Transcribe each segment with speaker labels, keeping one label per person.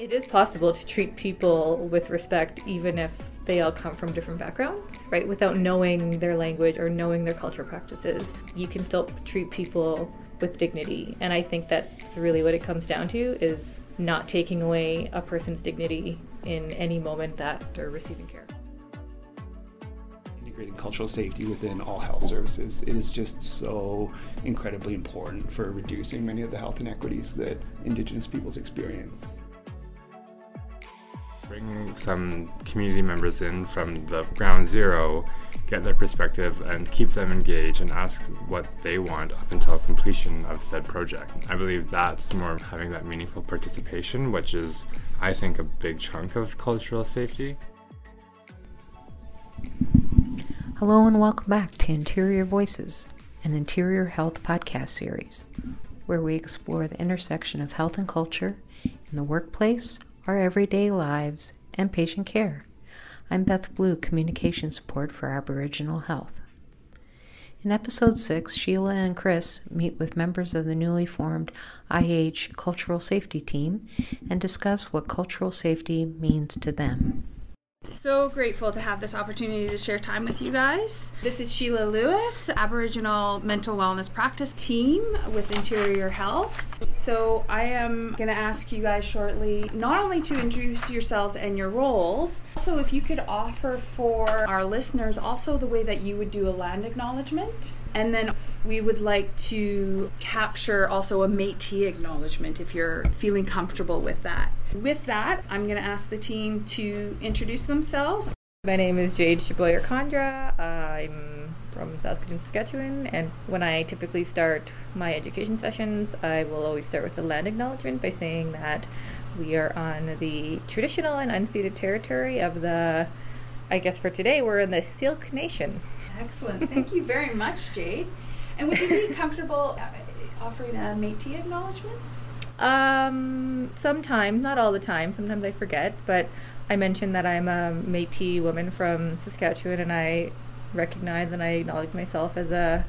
Speaker 1: It is possible to treat people with respect even if they all come from different backgrounds, right? Without knowing their language or knowing their cultural practices. You can still treat people with dignity. And I think that's really what it comes down to is not taking away a person's dignity in any moment that they're receiving care.
Speaker 2: Integrating cultural safety within all health services is just so incredibly important for reducing many of the health inequities that Indigenous peoples experience.
Speaker 3: Some community members in from the ground zero, get their perspective, and keep them engaged and ask what they want up until completion of said project. I believe that's more of having that meaningful participation, which is, I think, a big chunk of cultural safety.
Speaker 4: Hello and welcome back to Interior Voices, an interior health podcast series where we explore the intersection of health and culture in the workplace, our everyday lives, and patient care. I'm Beth Blue, Communication Support for Aboriginal Health. In episode 6, Sheila and Kris meet with members of the newly formed IH Cultural Safety Team and discuss what cultural safety means to them.
Speaker 5: So grateful to have this opportunity to share time with you guys. This is Sheila Lewis, Aboriginal Mental Wellness Practice Team with Interior Health. So, I am going to ask you guys shortly not only to introduce yourselves and your roles, also if you could offer for our listeners also the way that you would do a land acknowledgement. And then we would like to capture also a Métis acknowledgement if you're feeling comfortable with that. With that, I'm going to ask the team to introduce themselves.
Speaker 1: My name is Jade Shaboyer Khandra. I'm from Saskatoon, Saskatchewan, and when I typically start my education sessions, I will always start with a land acknowledgement by saying that we are on the traditional and unceded territory of the, I guess for today, we're in the Syilx Nation.
Speaker 5: Excellent. Thank you very much, Jade. And would you be comfortable uh, offering a Métis acknowledgement?
Speaker 1: Um, sometimes, not all the time. Sometimes I forget, but I mentioned that I'm a Métis woman from Saskatchewan, and I recognize and I acknowledge myself as a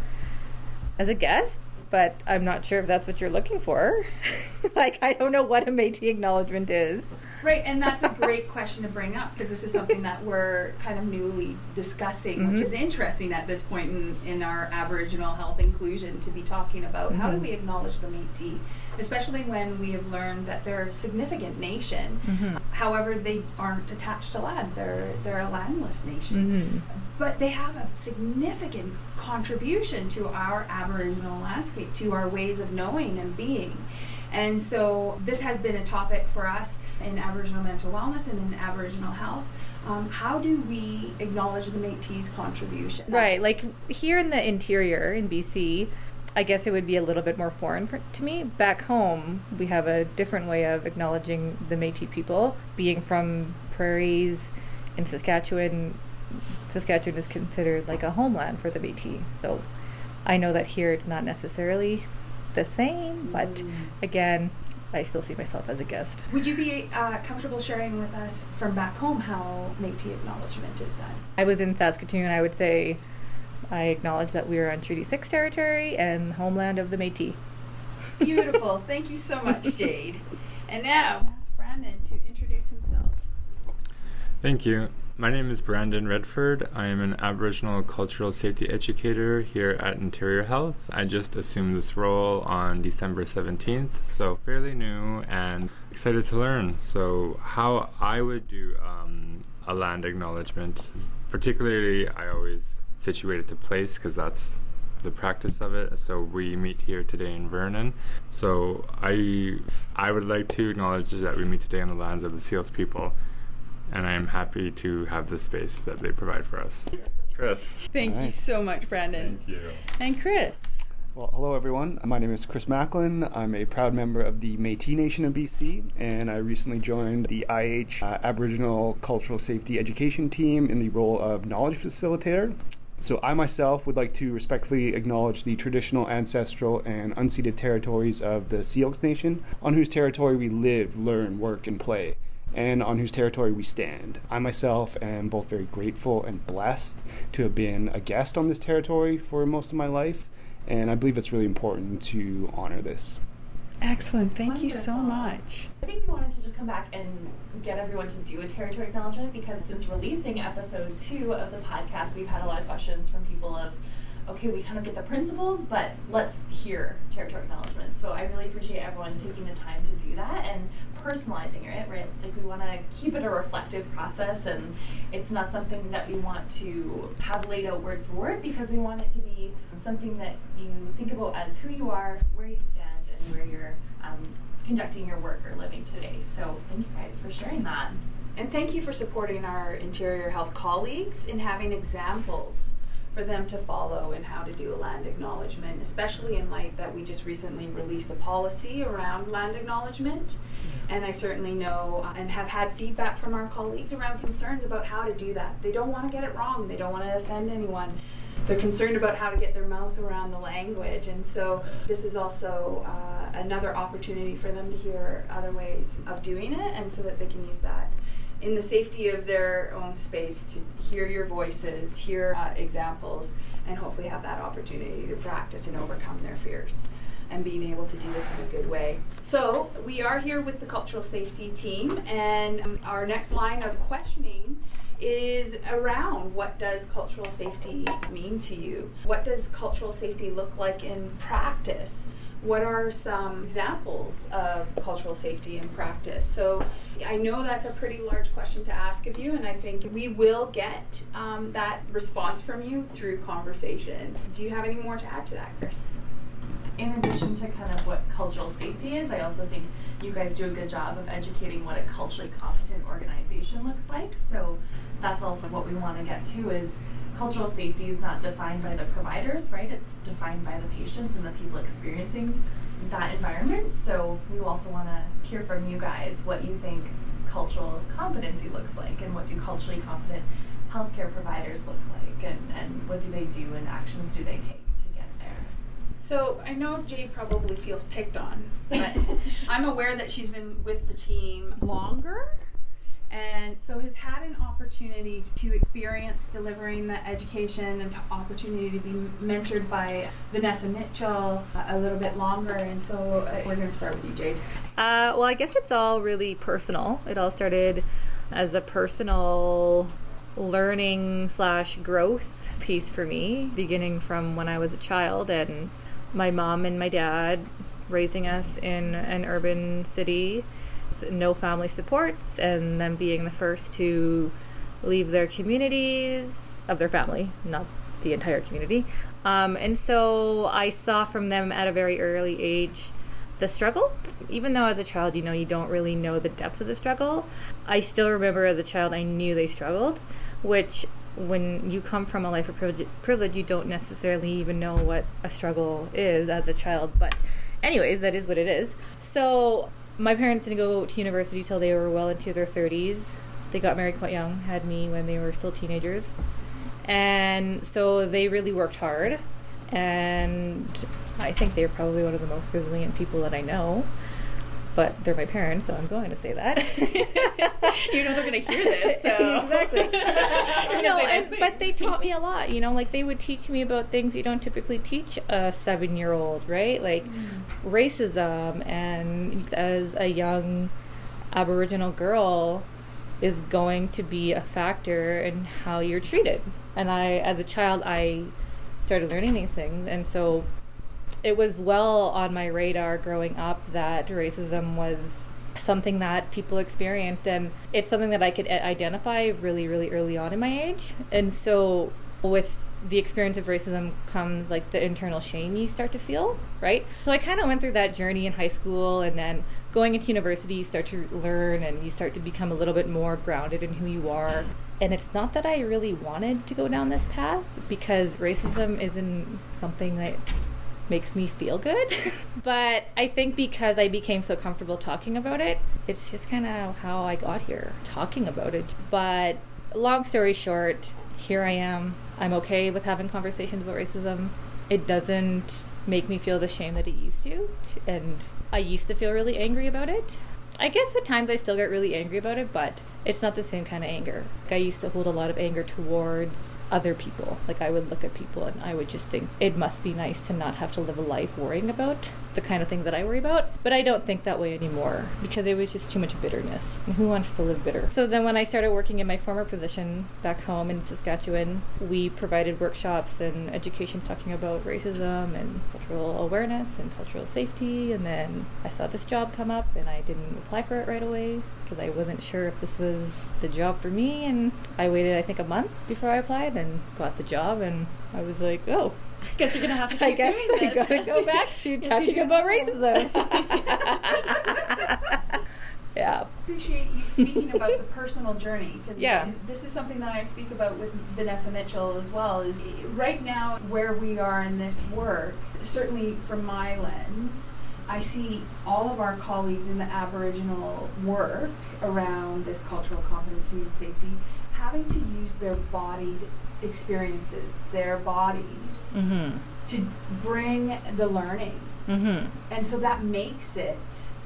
Speaker 1: as a guest. But I'm not sure if that's what you're looking for. like, I don't know what a Métis acknowledgement is.
Speaker 5: Right, and that's a great question to bring up because this is something that we're kind of newly discussing, mm-hmm. which is interesting at this point in, in our Aboriginal health inclusion to be talking about mm-hmm. how do mm-hmm. we acknowledge the Métis, especially when we have learned that they're a significant nation. Mm-hmm. However, they aren't attached to land; they're they're a landless nation, mm-hmm. but they have a significant contribution to our Aboriginal landscape, to our ways of knowing and being. And so this has been a topic for us in Aboriginal mental wellness and in Aboriginal health. Um, how do we acknowledge the Métis contribution?
Speaker 1: Right, like here in the interior in BC, I guess it would be a little bit more foreign for, to me. Back home, we have a different way of acknowledging the Métis people. Being from prairies in Saskatchewan, Saskatchewan is considered like a homeland for the Métis. So I know that here it's not necessarily the same, but mm. again, I still see myself as a guest.
Speaker 5: Would you be uh, comfortable sharing with us from back home how Métis acknowledgement is done?
Speaker 1: I was in Saskatoon. I would say I acknowledge that we are on Treaty 6 territory and homeland of the Métis.
Speaker 5: Beautiful. Thank you so much, Jade. And now, ask Brandon to introduce himself.
Speaker 3: Thank you. My name is Brandon Redford. I am an Aboriginal cultural safety educator here at Interior Health. I just assumed this role on December 17th, so fairly new and excited to learn. So, how I would do um, a land acknowledgement, particularly, I always situate it to place because that's the practice of it. So we meet here today in Vernon. So I I would like to acknowledge that we meet today on the lands of the Syilx people and I am happy to have the space that they provide for us. Chris.
Speaker 5: Thank right. you so much, Brandon.
Speaker 3: Thank you.
Speaker 5: And Chris.
Speaker 2: Well, hello everyone. My name is Chris Macklin. I'm a proud member of the Métis Nation of BC, and I recently joined the IH uh, Aboriginal Cultural Safety Education Team in the role of knowledge facilitator. So, I myself would like to respectfully acknowledge the traditional, ancestral, and unceded territories of the Syilx Nation, on whose territory we live, learn, work, and play and on whose territory we stand. I myself am both very grateful and blessed to have been a guest on this territory for most of my life, and I believe it's really important to honor this.
Speaker 5: Excellent. Thank you so much.
Speaker 6: I think we wanted to just come back and get everyone to do a territory acknowledgement because since releasing episode two of the podcast, we've had a lot of questions from people of, okay, we kind of get the principles, but let's hear territory acknowledgements. So I really appreciate everyone taking the time to do that and personalizing it, right? Like we want to keep it a reflective process and it's not something that we want to have laid out word for word because we want it to be something that you think about as who you are, where you stand, and where you're um, conducting your work or living today. So thank you guys for sharing that.
Speaker 5: And thank you for supporting our interior health colleagues in having examples for them to follow in how to do a land acknowledgement, especially in light that we just recently released a policy around land acknowledgement. And I certainly know uh, and have had feedback from our colleagues around concerns about how to do that. They don't want to get it wrong, they don't want to offend anyone. They're concerned about how to get their mouth around the language. And so, this is also uh, another opportunity for them to hear other ways of doing it and so that they can use that in the safety of their own space to hear your voices, hear uh, examples, and hopefully have that opportunity to practice and overcome their fears and being able to do this in a good way. So, we are here with the cultural safety team, and um, our next line of questioning is around what does cultural safety mean to you? What does cultural safety look like in practice? What are some examples of cultural safety in practice? So I know that's a pretty large question to ask of you, and I think we will get um, that response from you through conversation. Do you have any more to add to that, Kris?
Speaker 6: In addition to kind of what cultural safety is, I also think you guys do a good job of educating what a culturally competent organization looks like. So that's also what we want to get to is cultural safety is not defined by the providers, right? It's defined by the patients and the people experiencing that environment. So we also want to hear from you guys what you think cultural competency looks like and what do culturally competent healthcare providers look like and, and what do they do and actions do they take.
Speaker 5: So I know Jade probably feels picked on, but I'm aware that she's been with the team longer and so has had an opportunity to experience delivering the education and opportunity to be mentored by Vanessa Mitchell a little bit longer. And so uh, we're going to start with you, Jade.
Speaker 1: Uh, well, I guess it's all really personal. It all started as a personal learning slash growth piece for me, beginning from when I was a child and my mom and my dad raising us in an urban city, no family supports, and them being the first to leave their communities of their family, not the entire community. Um, and so I saw from them at a very early age the struggle. Even though as a child, you know, you don't really know the depth of the struggle, I still remember as a child, I knew they struggled, which when you come from a life of privilege, you don't necessarily even know what a struggle is as a child. But, anyways, that is what it is. So, my parents didn't go to university till they were well into their 30s. They got married quite young, had me when they were still teenagers. And so they really worked hard. And I think they're probably one of the most resilient people that I know. But they're my parents, so I'm going to say that.
Speaker 6: you know they're going to hear this, so.
Speaker 1: And, but they taught me a lot. You know, like they would teach me about things you don't typically teach a seven-year-old, right? Like racism, and as a young Aboriginal girl, is going to be a factor in how you're treated. And I, as a child, I started learning these things, and so it was well on my radar growing up that racism was something that people experienced and it's something that I could identify really really early on in my age. And so with the experience of racism comes like the internal shame you start to feel right? So I kind of went through that journey in high school and then going into university you start to learn and you start to become a little bit more grounded in who you are. And it's not that I really wanted to go down this path because racism isn't something that makes me feel good. but I think because I became so comfortable talking about it, it's just kind of how I got here, talking about it. But long story short, here I am. I'm okay with having conversations about racism. It doesn't make me feel the shame that it used to. And I used to feel really angry about it. I guess at times I still get really angry about it, but it's not the same kind of anger. I used to hold a lot of anger towards other people. Like I would look at people and I would just think it must be nice to not have to live a life worrying about the kind of thing that I worry about. But I don't think that way anymore because it was just too much bitterness. And who wants to live bitter? So then when I started working in my former position back home in Saskatchewan, we provided workshops and education talking about racism and cultural awareness and cultural safety. And then I saw this job come up and I didn't apply for it right away because I wasn't sure if this was the job for me. And I waited, I think, a month before I applied and got the job. And I was like, oh,
Speaker 6: I guess you're gonna have to keep
Speaker 1: I guess
Speaker 6: doing
Speaker 1: I gotta go back to
Speaker 6: Yes,
Speaker 1: talking
Speaker 6: you do.
Speaker 1: about racism. yeah.
Speaker 5: appreciate you speaking about the personal journey because
Speaker 1: Yeah.
Speaker 5: this is something that I speak about with Vanessa Mitchell as well. Is right now where we are in this work, certainly from my lens, I see all of our colleagues in the Aboriginal work around this cultural competency and safety having to use their bodied experiences, their bodies,
Speaker 1: Mm-hmm.
Speaker 5: to bring the learnings.
Speaker 1: Mm-hmm.
Speaker 5: And so that makes it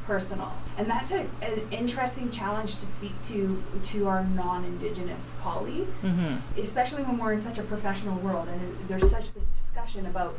Speaker 5: personal. And that's a, an interesting challenge to speak to to our non-indigenous colleagues,
Speaker 1: Mm-hmm.
Speaker 5: especially when we're in such a professional world and there's such this discussion about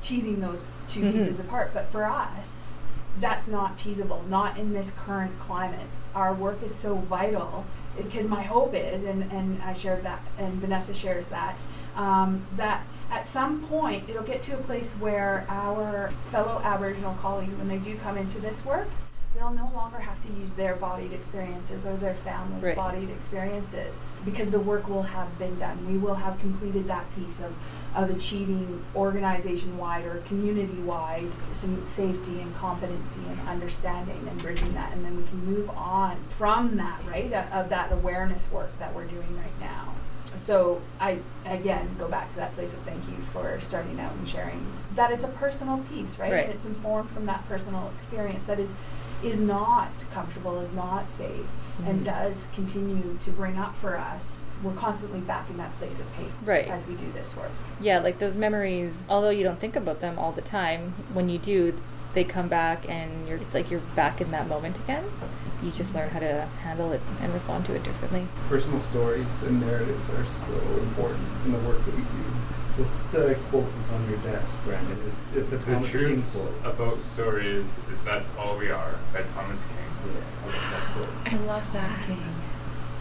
Speaker 5: teasing those 2
Speaker 1: Mhm.
Speaker 5: pieces apart. But for us, that's not teasable, not in this current climate. Our work is so vital because my hope is, and, and I shared that, and Vanessa shares that, um, that at some point it'll get to a place where our fellow Aboriginal colleagues, when they do come into this work, they'll no longer have to use their bodied experiences or their family's
Speaker 1: Right.
Speaker 5: bodied experiences because the work will have been done. We will have completed that piece of, of achieving organization wide or community wide some safety and competency and understanding and bridging that. And then we can move on from that, right, of, of that awareness work that we're doing right now. So I again go back to that place of thank you for starting out and sharing that it's a personal piece, right?
Speaker 1: Right.
Speaker 5: And it's informed from that personal experience that is is not comfortable, is not safe, and
Speaker 1: Mhm.
Speaker 5: does continue to bring up for us. We're constantly back in that place of pain
Speaker 1: Right.
Speaker 5: as we do this work.
Speaker 1: Yeah, like those memories, although you don't think about them all the time, when you do, they come back and you're it's like you're back in that moment again. You just learn how to handle it and respond to it differently.
Speaker 2: Personal stories and narratives are so important in the work that we do.
Speaker 7: What's the quote that's on your desk, Brandon? Is, is the
Speaker 3: The
Speaker 7: Thomas King
Speaker 3: truth
Speaker 7: quote?
Speaker 3: about stories is that's all we are by Thomas King.
Speaker 7: Yeah, I love that quote.
Speaker 6: I love that.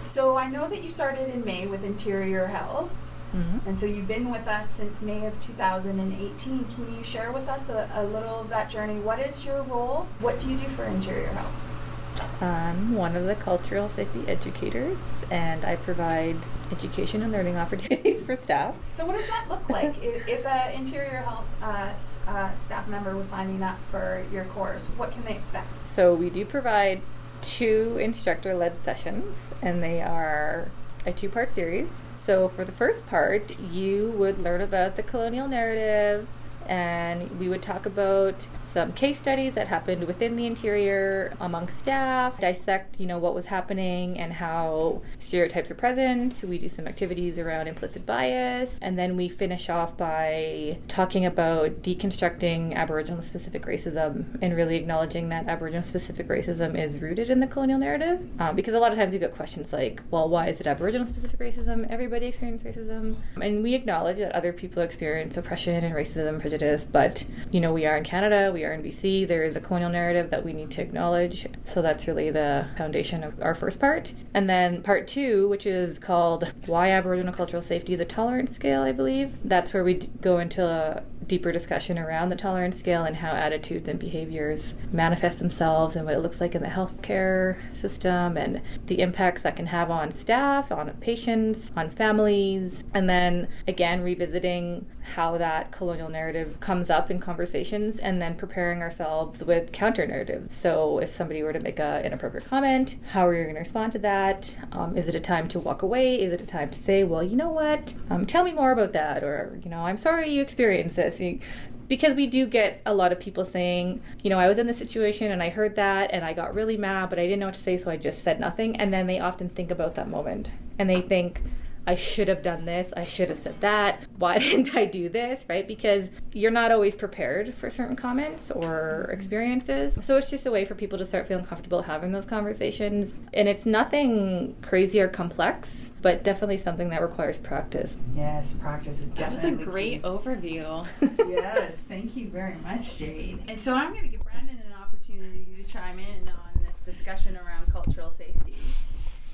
Speaker 5: So I know that you started in May with Interior Health.
Speaker 1: Mm-hmm.
Speaker 5: And so you've been with us since May of 2018. Can you share with us a, a little of that journey? What is your role? What do you do for Interior Health?
Speaker 1: I'm one of the cultural safety educators, and I provide education and learning opportunities for staff.
Speaker 5: So what does that look like if, if an Interior Health uh, uh, staff member was signing up for your course? What can they expect?
Speaker 1: So we do provide two instructor-led sessions, and they are a two-part series. So for the first part, you would learn about the colonial narrative, and we would talk about some case studies that happened within the interior among staff, dissect, you know, what was happening and how stereotypes are present. We do some activities around implicit bias, and then we finish off by talking about deconstructing Aboriginal specific racism and really acknowledging that Aboriginal specific racism is rooted in the colonial narrative. Um, because a lot of times we get questions like, well, why is it Aboriginal specific racism? Everybody experiences racism. And we acknowledge that other people experience oppression and racism, prejudice, but, you know, we are in Canada, we are in BC, there is a colonial narrative that we need to acknowledge. So that's really the foundation of our first part. And then part two, which is called Why Aboriginal Cultural Safety, the Tolerance Scale, I believe. That's where we go into a deeper discussion around the tolerance scale and how attitudes and behaviors manifest themselves and what it looks like in the healthcare system and the impacts that can have on staff, on patients, on families. And then again, revisiting how that colonial narrative comes up in conversations and then preparing ourselves with counter narratives. So if somebody were to make an inappropriate comment, how are you going to respond to that? Um, is it a time to walk away? Is it a time to say, well, you know what? Um, tell me more about that. Or, you know, I'm sorry you experienced this. You- because we do get a lot of people saying, you know, I was in this situation and I heard that and I got really mad, but I didn't know what to say, so I just said nothing. And then they often think about that moment and they think, I should have done this, I should have said that, why didn't I do this, right? Because you're not always prepared for certain comments or mm-hmm. experiences. So it's just a way for people to start feeling comfortable having those conversations. And it's nothing crazy or complex but definitely something that requires practice.
Speaker 5: Yes, practice is definitely.
Speaker 6: That was a great
Speaker 5: key.
Speaker 6: overview.
Speaker 5: yes, thank you very much, Jade. And so I'm going to give Brandon an opportunity to chime in on this discussion around cultural safety.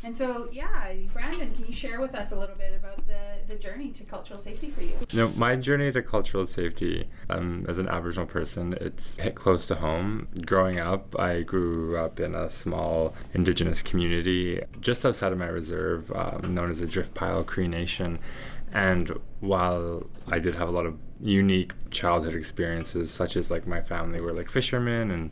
Speaker 5: And so, yeah, Brandon, can you share with us a little bit about the, the journey to cultural safety for you?
Speaker 3: You know, my journey to cultural safety um, as an Aboriginal person, it's hit close to home. Growing up, I grew up in a small Indigenous community just outside of my reserve, um, known as the Driftpile Cree Nation. And while I did have a lot of unique childhood experiences, such as like my family were like fishermen and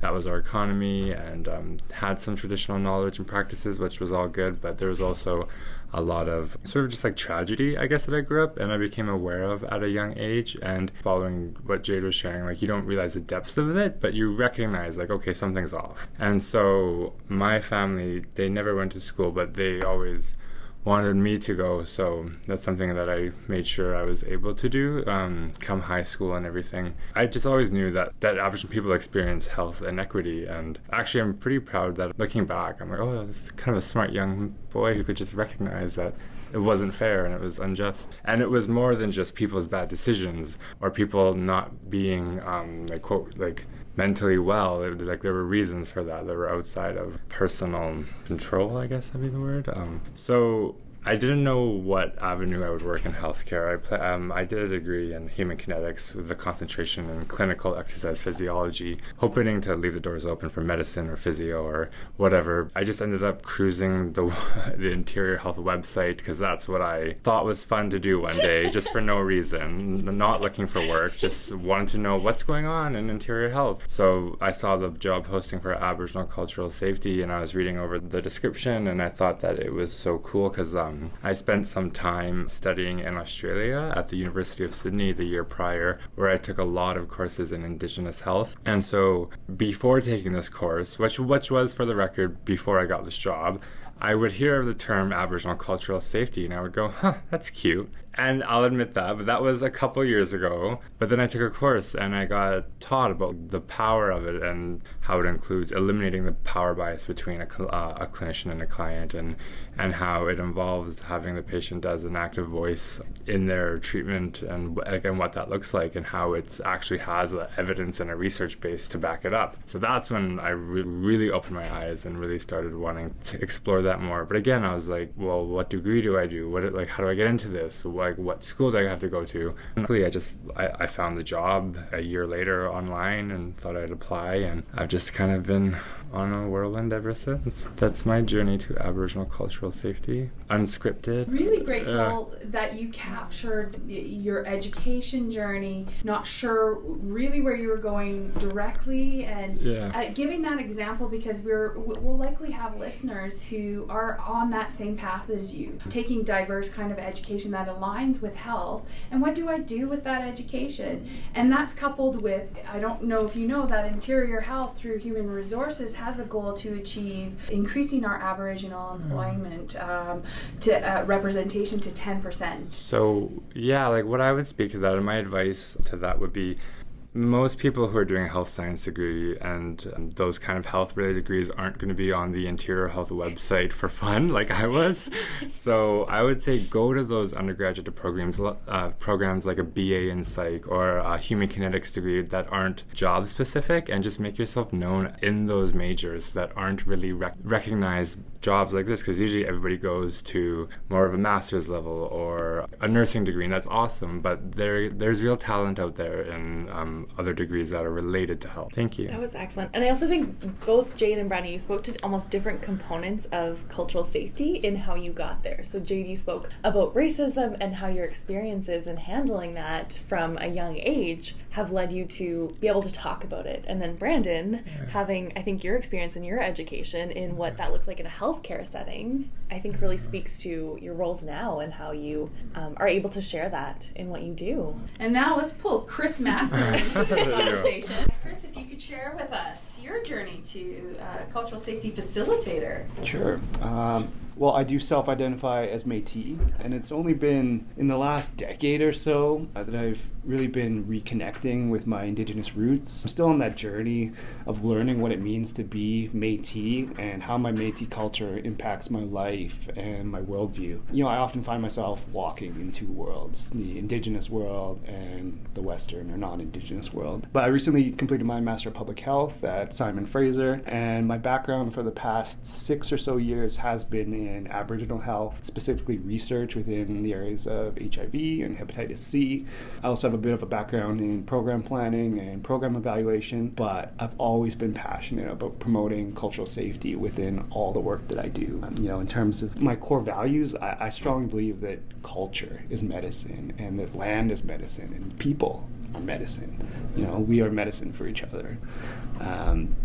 Speaker 3: that was our economy and um, had some traditional knowledge and practices, which was all good. But there was also a lot of sort of just like tragedy, I guess, that I grew up and I became aware of at a young age. And following what Jade was sharing, like you don't realize the depths of it, but you recognize, like, okay, something's off. And so my family, they never went to school, but they always wanted me to go, so that's something that I made sure I was able to do. Um, come high school and everything, I just always knew that that Aboriginal people experience health inequity, and actually, I'm pretty proud that looking back, I'm like, oh, this kind of a smart young boy who could just recognize that it wasn't fair and it was unjust. And it was more than just people's bad decisions or people not being, um, like, quote, like, mentally well. It, like, there were reasons for that that were outside of personal control, I guess that'd be the word. Um, so I didn't know what avenue I would work in healthcare. I, pl- um, I did a degree in human kinetics with a concentration in clinical exercise physiology, hoping to leave the doors open for medicine or physio or whatever. I just ended up cruising the the interior health website because that's what I thought was fun to do one day, just for no reason, not looking for work, just wanted to know what's going on in interior health. So I saw the job posting for Aboriginal cultural safety, and I was reading over the description, and I thought that it was so cool because um, Um, I spent some time studying in Australia at the University of Sydney the year prior, where I took a lot of courses in Indigenous health. And so, before taking this course, which which was for the record before I got this job, I would hear the term Aboriginal cultural safety, and I would go, "Huh, that's cute." And I'll admit that, but that was a couple years ago. But then I took a course and I got taught about the power of it and how it includes eliminating the power bias between a, cl- uh, a clinician and a client, and and how it involves having the patient as an active voice in their treatment, and again what that looks like, and how it actually has evidence and a research base to back it up. So that's when I re- really opened my eyes and really started wanting to explore that more. But again, I was like, well, what degree do I do? What like how do I get into this? Like what school do I have to go to? And luckily, I just I, I found the job a year later online and thought I'd apply, and I've just kind of been on a whirlwind ever since. That's my journey to Aboriginal cultural safety, unscripted.
Speaker 5: Really grateful that you captured your education journey, not sure really where you were going directly, and
Speaker 3: Yeah.
Speaker 5: uh, giving that example because we're we'll likely have listeners who are on that same path as you, taking diverse kind of education that aligns with health. And what do I do with that education? And that's coupled with I don't know if you know that Interior Health through Human Resources has a goal to achieve increasing our Aboriginal employment um, to uh, representation to ten percent.
Speaker 3: So yeah, like what I would speak to that, and my advice to that would be most people who are doing a health science degree and um, those kind of health related degrees aren't going to be on the interior health website for fun like I was. so I would say go to those undergraduate programs, uh, programs like a BA in psych or a human kinetics degree that aren't job specific, and just make yourself known in those majors that aren't really rec- recognized jobs like this because usually everybody goes to more of a master's level or a nursing degree and that's awesome but there there's real talent out there in um, other degrees that are related to health thank you
Speaker 6: That was excellent. And I also think both Jade and Brandon, you spoke to almost different components of cultural safety in how you got there. So, Jade, you spoke about racism and how your experiences in handling that from a young age have led you to be able to talk about it. And then, Brandon, having, I think, your experience and your education in what that looks like in a healthcare setting, I think really speaks to your roles now and how you um, are able to share that in what you do.
Speaker 5: And now let's pull Chris Macklin into this
Speaker 3: There you go.
Speaker 5: conversation. Chris, if you could share with us your journey to uh, cultural safety facilitator.
Speaker 2: Sure. Um, Well, I do self identify as Metis, and it's only been in the last decade or so uh, that I've really been reconnecting with my Indigenous roots. I'm still on that journey of learning what it means to be Metis and how my Metis culture impacts my life and my worldview. You know, I often find myself walking in two worlds the Indigenous world and the Western or non Indigenous world. But I recently completed my Master of Public Health at Simon Fraser, and my background for the past six or so years has been in in Aboriginal health, specifically research within the areas of HIV and hepatitis C. I also have a bit of a background in program planning and program evaluation, but I've always been passionate about promoting cultural safety within all the work that I do. Um, you know, in terms of my core values, I, I strongly believe that culture is medicine and that land is medicine and people are medicine. You know, we are medicine for each other. Um,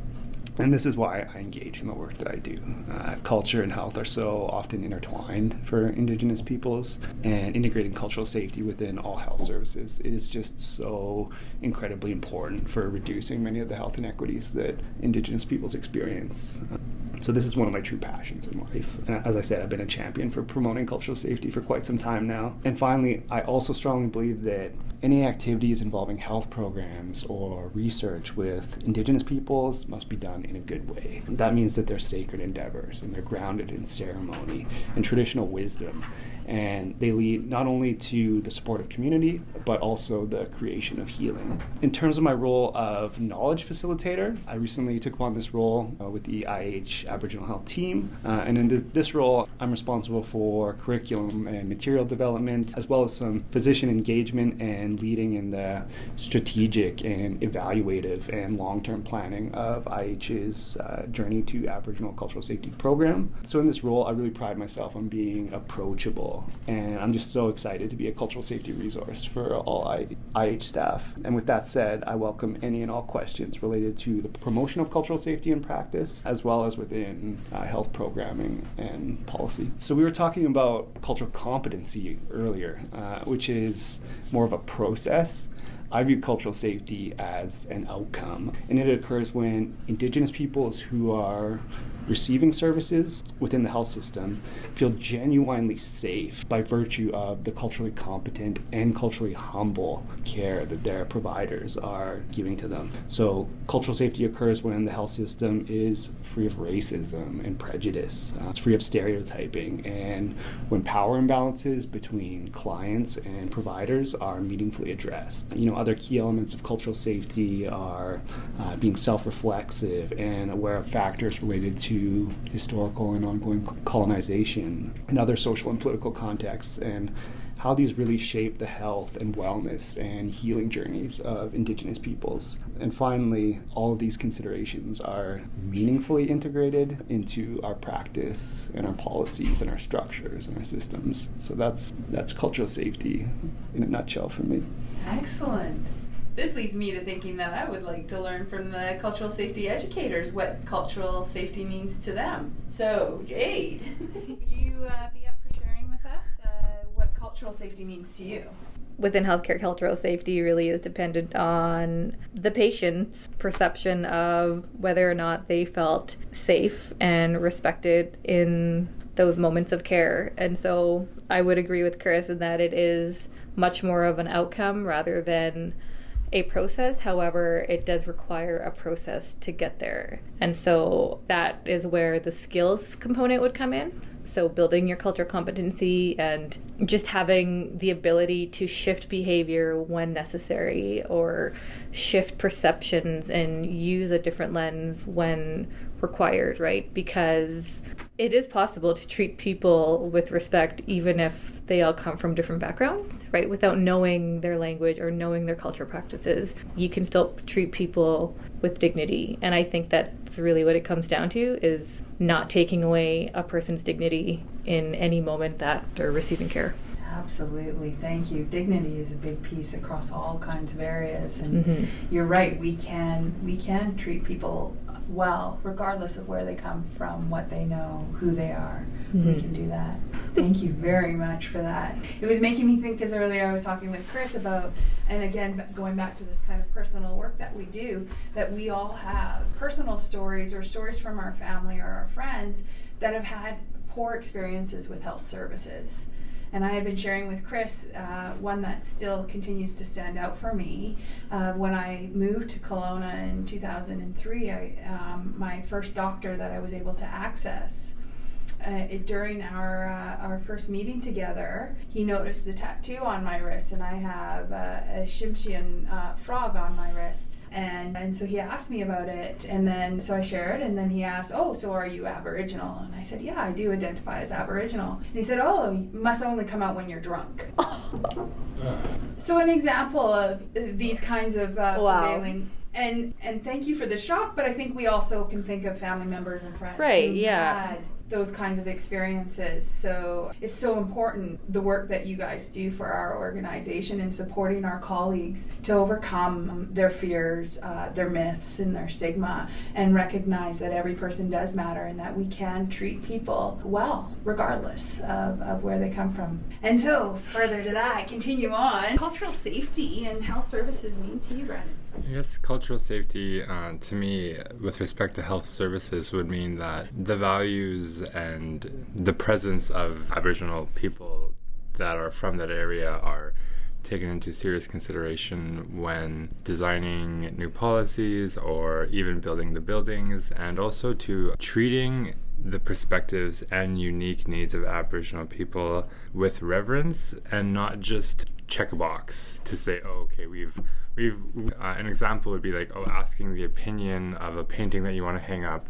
Speaker 2: and this is why I engage in the work that I do. Uh, culture and health are so often intertwined for Indigenous peoples, and integrating cultural safety within all health services is just so incredibly important for reducing many of the health inequities that Indigenous peoples experience. So this is one of my true passions in life. And as I said, I've been a champion for promoting cultural safety for quite some time now. And finally, I also strongly believe that any activities involving health programs or research with Indigenous peoples must be done in a good way. That means that they're sacred endeavors and they're grounded in ceremony and traditional wisdom and they lead not only to the support of community but also the creation of healing. In terms of my role of knowledge facilitator, I recently took on this role uh, with the IH Aboriginal Health team, uh, and in th- this role, I'm responsible for curriculum and material development as well as some physician engagement and leading in the strategic and evaluative and long-term planning of IH's uh, journey to Aboriginal cultural safety program. So in this role, I really pride myself on being approachable and I'm just so excited to be a cultural safety resource for all IH staff. And with that said, I welcome any and all questions related to the promotion of cultural safety in practice, as well as within uh, health programming and policy. So we were talking about cultural competency earlier, uh, which is more of a process. I view cultural safety as an outcome, and it occurs when Indigenous peoples who are receiving services within the health system feel genuinely safe by virtue of the culturally competent and culturally humble care that their providers are giving to them. So, cultural safety occurs when the health system is free of racism and prejudice, uh, it's free of stereotyping, and when power imbalances between clients and providers are meaningfully addressed. You know, other key elements of cultural safety are uh, being self reflexive and aware of factors related to to historical and ongoing colonization and other social and political contexts and how these really shape the health and wellness and healing journeys of indigenous peoples. And finally, all of these considerations are meaningfully integrated into our practice and our policies and our structures and our systems. So that's that's cultural safety in a nutshell for me.
Speaker 5: Excellent this leads me to thinking that I would like to learn from the cultural safety educators what cultural safety means to them. So, Jade, would you uh, be up for sharing with us uh, what cultural safety means to you?
Speaker 1: Within healthcare, cultural safety really is dependent on the patient's perception of whether or not they felt safe and respected in those moments of care. And so I would agree with Chris in that it is much more of an outcome rather than a process. However, it does require a process to get there. And so that is where the skills component would come in. So, building your culture competency and just having the ability to shift behavior when necessary or shift perceptions and use a different lens when required, right? Because it is possible to treat people with respect even if they all come from different backgrounds, right? Without knowing their language or knowing their culture practices, you can still treat people with dignity. And I think that's really what it comes down to is not taking away a person's dignity in any moment that they're receiving care.
Speaker 5: Absolutely, thank you. Dignity is a big piece across all kinds of areas, and mm-hmm. you're right. We can we can treat people well, regardless of where they come from, what they know, who they are. Mm-hmm. We can do that. Thank you very much for that. It was making me think because earlier I was talking with Chris about, and again, going back to this kind of personal work that we do, that we all have personal stories or stories from our family or our friends that have had poor experiences with health services. And I had been sharing with Chris uh, one that still continues to stand out for me. Uh, when I moved to Kelowna in 2003, I, um, my first doctor that I was able to access uh, it, during our uh, our first meeting together, he noticed the tattoo on my wrist, and I have uh, a Tsimshian uh, frog on my wrist, and and so he asked me about it, and then so I shared, and then he asked, "Oh, so are you Aboriginal?" And I said, "Yeah, I do identify as Aboriginal." And he said, "Oh, you must only come out when you're drunk." so an example of these kinds of uh,
Speaker 1: Wow.
Speaker 5: prevailing. And, and thank you for the shock, but I think we also can think of family members and friends
Speaker 1: Right,
Speaker 5: who
Speaker 1: yeah.
Speaker 5: had those kinds of experiences. So it's so important the work that you guys do for our organization in supporting our colleagues to overcome their fears, uh, their myths, and their stigma, and recognize that every person does matter and that we can treat people well, regardless of, of where they come from. And so, further to that, continue on. Cultural safety and health services mean to you, Brandon?
Speaker 3: I guess cultural safety, uh, to me, with respect to health services, would mean that the values and the presence of Aboriginal people that are from that area are taken into serious consideration when designing new policies or even building the buildings, and also to treating the perspectives and unique needs of Aboriginal people with reverence and not just check a box to say, oh, okay, we've we've uh, an example would be like oh asking the opinion of a painting that you want to hang up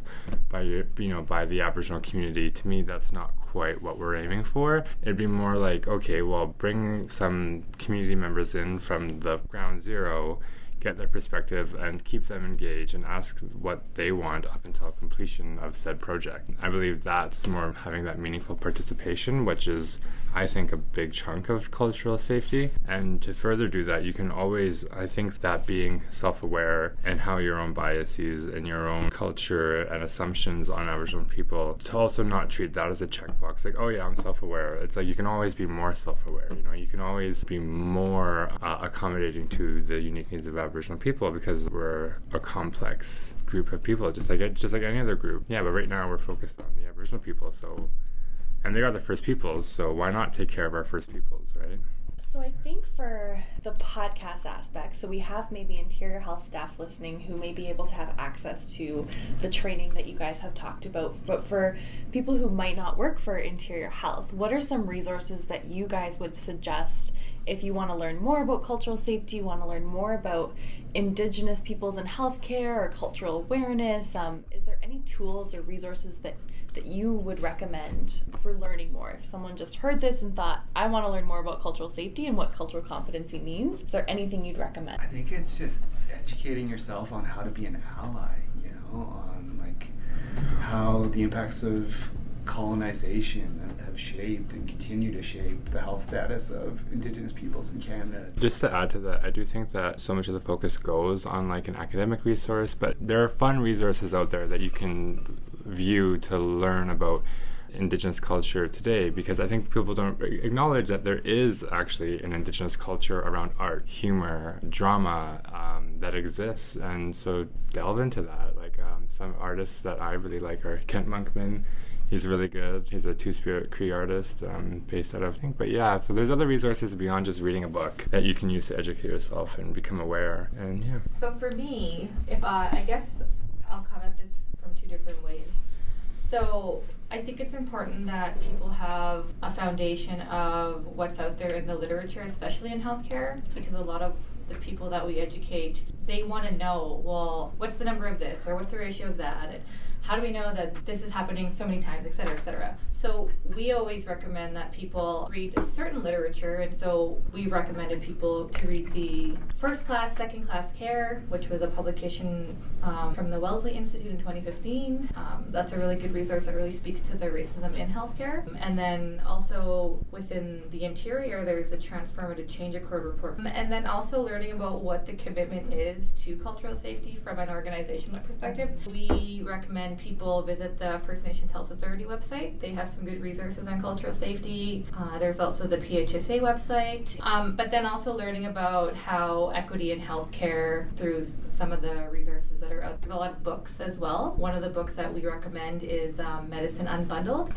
Speaker 3: by your you know by the aboriginal community to me that's not quite what we're aiming for it'd be more like okay well bring some community members in from the ground zero get their perspective and keep them engaged and ask what they want up until completion of said project. I believe that's more having that meaningful participation, which is, I think, a big chunk of cultural safety. And to further do that, you can always, I think, that being self aware and how your own biases and your own culture and assumptions on Aboriginal people, to also not treat that as a checkbox. Like, oh yeah, I'm self aware. It's like you can always be more self aware. You know, you can always be more uh, accommodating to the unique needs of Aboriginal people because we're a complex group of people, just like just like any other group. Yeah, but right now we're focused on the Aboriginal people, so and they are the first peoples, so why not take care of our first peoples, right?
Speaker 6: So I think for the podcast aspect, so we have maybe interior health staff listening who may be able to have access to the training that you guys have talked about. But for people who might not work for interior health, what are some resources that you guys would suggest if you want to learn more about cultural safety, you want to learn more about indigenous peoples in healthcare or cultural awareness? Um, is there any tools or resources that that you would recommend for learning more? If someone just heard this and thought, I want to learn more about cultural safety and what cultural competency means, is there anything you'd recommend?
Speaker 2: I think it's just educating yourself on how to be an ally, you know, on like how the impacts of colonization have shaped and continue to shape the health status of Indigenous peoples in Canada.
Speaker 3: Just to add to that, I do think that so much of the focus goes on like an academic resource, but there are fun resources out there that you can view to learn about indigenous culture today because I think people don't acknowledge that there is actually an indigenous culture around art, humor, drama um, that exists, and so delve into that. Like um, some artists that I really like are Kent Monkman. He's really good. He's a Two Spirit Cree artist um, based out of I think. But yeah, so there's other resources beyond just reading a book that you can use to educate yourself and become aware. And yeah.
Speaker 1: So for me, if uh, I guess I'll come at this two different ways. So I think it's important that people have a foundation of what's out there in the literature, especially in healthcare, because a lot of the people that we educate, they want to know, well, what's the number of this or what's the ratio of that, and how do we know that this is happening so many times, et cetera, et cetera. So we always recommend that people read certain literature, and so we've recommended people to read the First Class, Second Class Care, which was a publication um, from the Wellesley Institute in 2015. Um, that's a really good resource that really speaks to the racism in healthcare. And then also within the interior, there's the Transformative Change Accord report. And then also learning about what the commitment is to cultural safety from an organizational perspective. We recommend people visit the First Nations Health Authority website. They have some good resources on cultural safety. Uh, there's also the PHSA website. Um, but then also learning about how equity in healthcare through some of the resources that are out. There's a lot of books as well. One of the books that we recommend is um, Medicine Unbundled.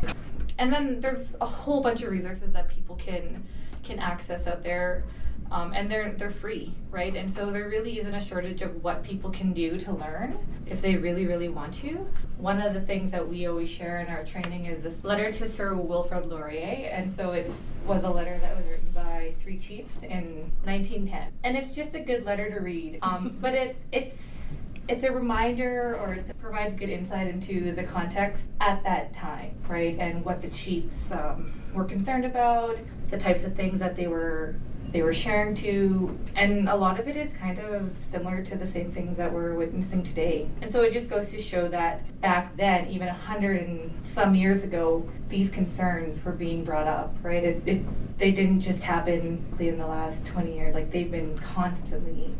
Speaker 1: and then there's a whole bunch of resources that people can can access out there um, and they're they're free, right? And so there really isn't a shortage of what people can do to learn if they really really want to. One of the things that we always share in our training is this letter to Sir Wilfrid Laurier, and so it was a letter that was written by three chiefs in 1910, and it's just a good letter to read. Um, but it it's it's a reminder or it provides good insight into the context at that time, right? And what the chiefs um, were concerned about, the types of things that they were they were sharing to, and a lot of it is kind of similar to the same things that we're witnessing today. And so it just goes to show that back then, even a hundred and some years ago, these concerns were being brought up, right? It, it, they didn't just happen in the last 20 years, like they've been constantly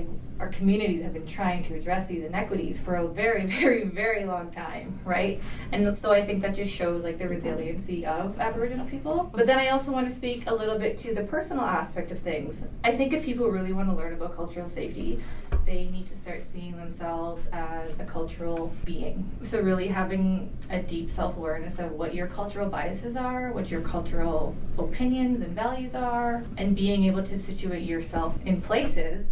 Speaker 1: like our communities have been trying to address these inequities for a very, very, very long time, right? And so I think that just shows like the resiliency of Aboriginal people. But then I also want to speak a little bit to the personal aspect of things. I think if people really want to learn about cultural safety, they need to start seeing themselves as a cultural being. So really having a deep self-awareness of what your cultural biases are, what your cultural opinions and values are, and being able to situate yourself in places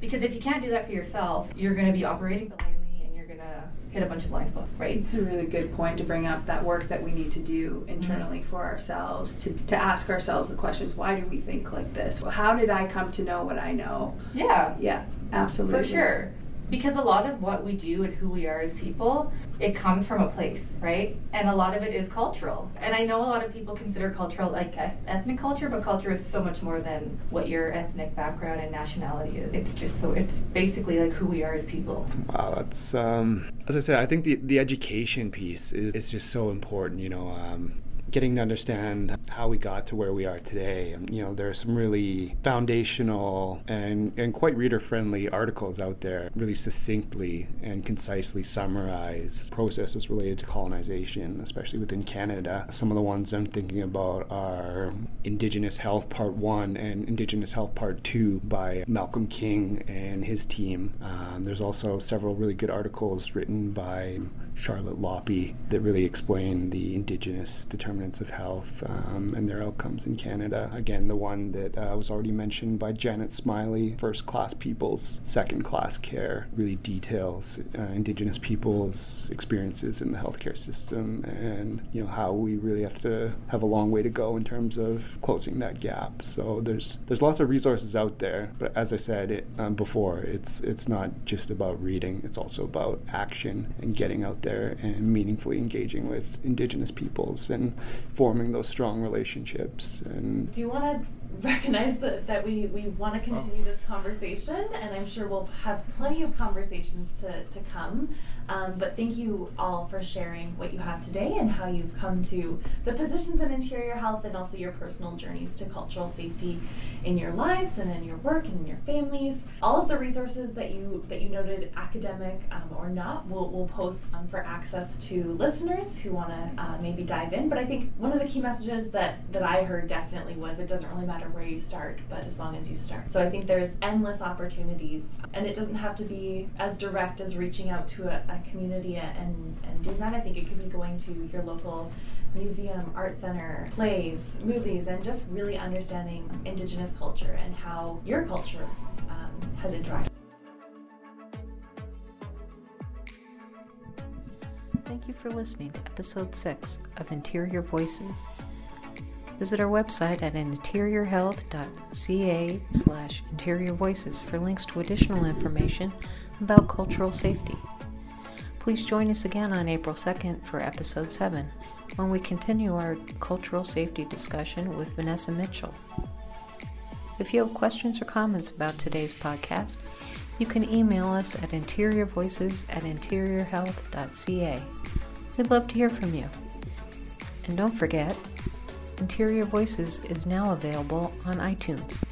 Speaker 1: because if you can't do that for yourself, you're going to be operating blindly and you're going to hit a bunch of blind spots, right?
Speaker 5: It's a really good point to bring up that work that we need to do internally mm-hmm. for ourselves to, to ask ourselves the questions why do we think like this? Well, how did I come to know what I know?
Speaker 1: Yeah.
Speaker 5: Yeah, absolutely.
Speaker 1: For sure because a lot of what we do and who we are as people it comes from a place right? And a lot of it is cultural. And i know a lot of people consider cultural like ethnic culture but culture is so much more than what your ethnic background and nationality is. It's just so it's basically like who we are as people.
Speaker 2: Wow that's um as i said i think the the education piece is, is just so important you know um getting to understand how we got to where we are today. You know, there are some really foundational and, and quite reader friendly articles out there, really succinctly and concisely summarize processes related to colonization, especially within Canada. Some of the ones I'm thinking about are Indigenous Health Part 1 and Indigenous Health Part 2 by Malcolm King and his team. Um, there's also several really good articles written by Charlotte Loppie that really explain the Indigenous determinants of health um, and their outcomes in Canada. Again, the one that uh, was already mentioned by Janet Smylie, First Class Peoples, Second Class Care, really details uh, Indigenous peoples' experiences in the healthcare system and you know how we really have to have a long way to go in terms of closing that gap. So there's there's lots of resources out there, but as I said it, um, before, it's it's not just about reading; it's also about action and getting out there and meaningfully engaging with Indigenous peoples and forming those strong relationships. And
Speaker 6: do you want to recognize that, that we, we want to continue this conversation, and I'm sure we'll have plenty of conversations to, to come. Um, but thank you all for sharing what you have today and how you've come to the positions in interior health and also your personal journeys to cultural safety in your lives and in your work and in your families. All of the resources that you that you noted, academic um, or not, we'll, we'll post um, for access to listeners who want to uh, maybe dive in. But I think one of the key messages that that I heard definitely was it doesn't really matter where you start, but as long as you start. So I think there's endless opportunities, and it doesn't have to be as direct as reaching out to a, a community and, and doing that. I think it could be going to your local museum, art center, plays, movies, and just really understanding Indigenous culture and how your culture um, has interacted.
Speaker 4: Thank you for listening to episode 6 of Interior Voices. Visit our website at interiorhealth.ca slash interior voices for links to additional information about cultural safety. Please join us again on April 2nd for episode 7 when we continue our cultural safety discussion with Vanessa Mitchell. If you have questions or comments about today's podcast, you can email us at interiorvoices at interiorhealth.ca. We'd love to hear from you. And don't forget, Interior Voices is now available on iTunes.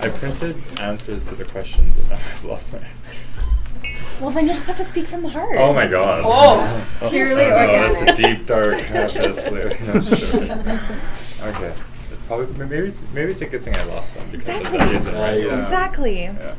Speaker 3: I printed answers to the questions and I've lost my answers.
Speaker 6: Well, then you'll just have to speak from the heart.
Speaker 3: Oh my god.
Speaker 5: Oh, oh purely oh, organic.
Speaker 3: No, that's a deep, dark abyss. okay. It's probably maybe it's, maybe it's a good thing I lost them.
Speaker 6: Exactly. Right, yeah. Exactly.
Speaker 3: Yeah.